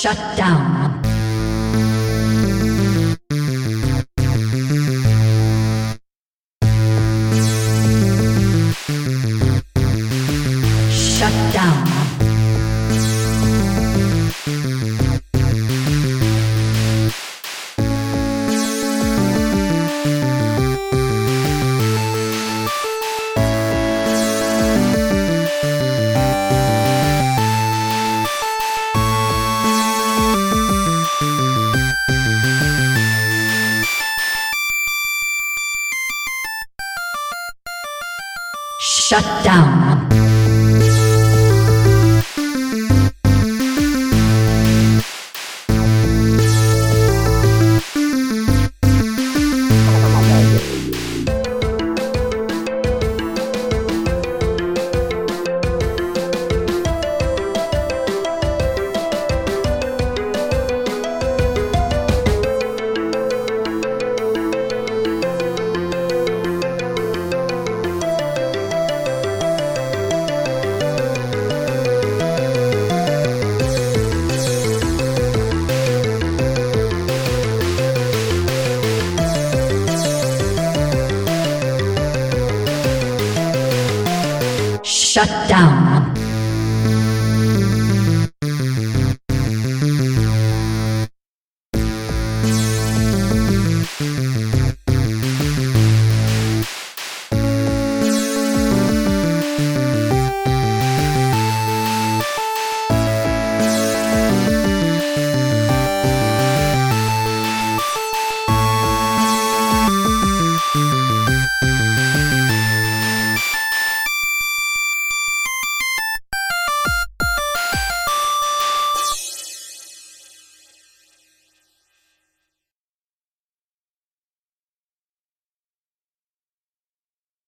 Shut down. Shut down. Shut down.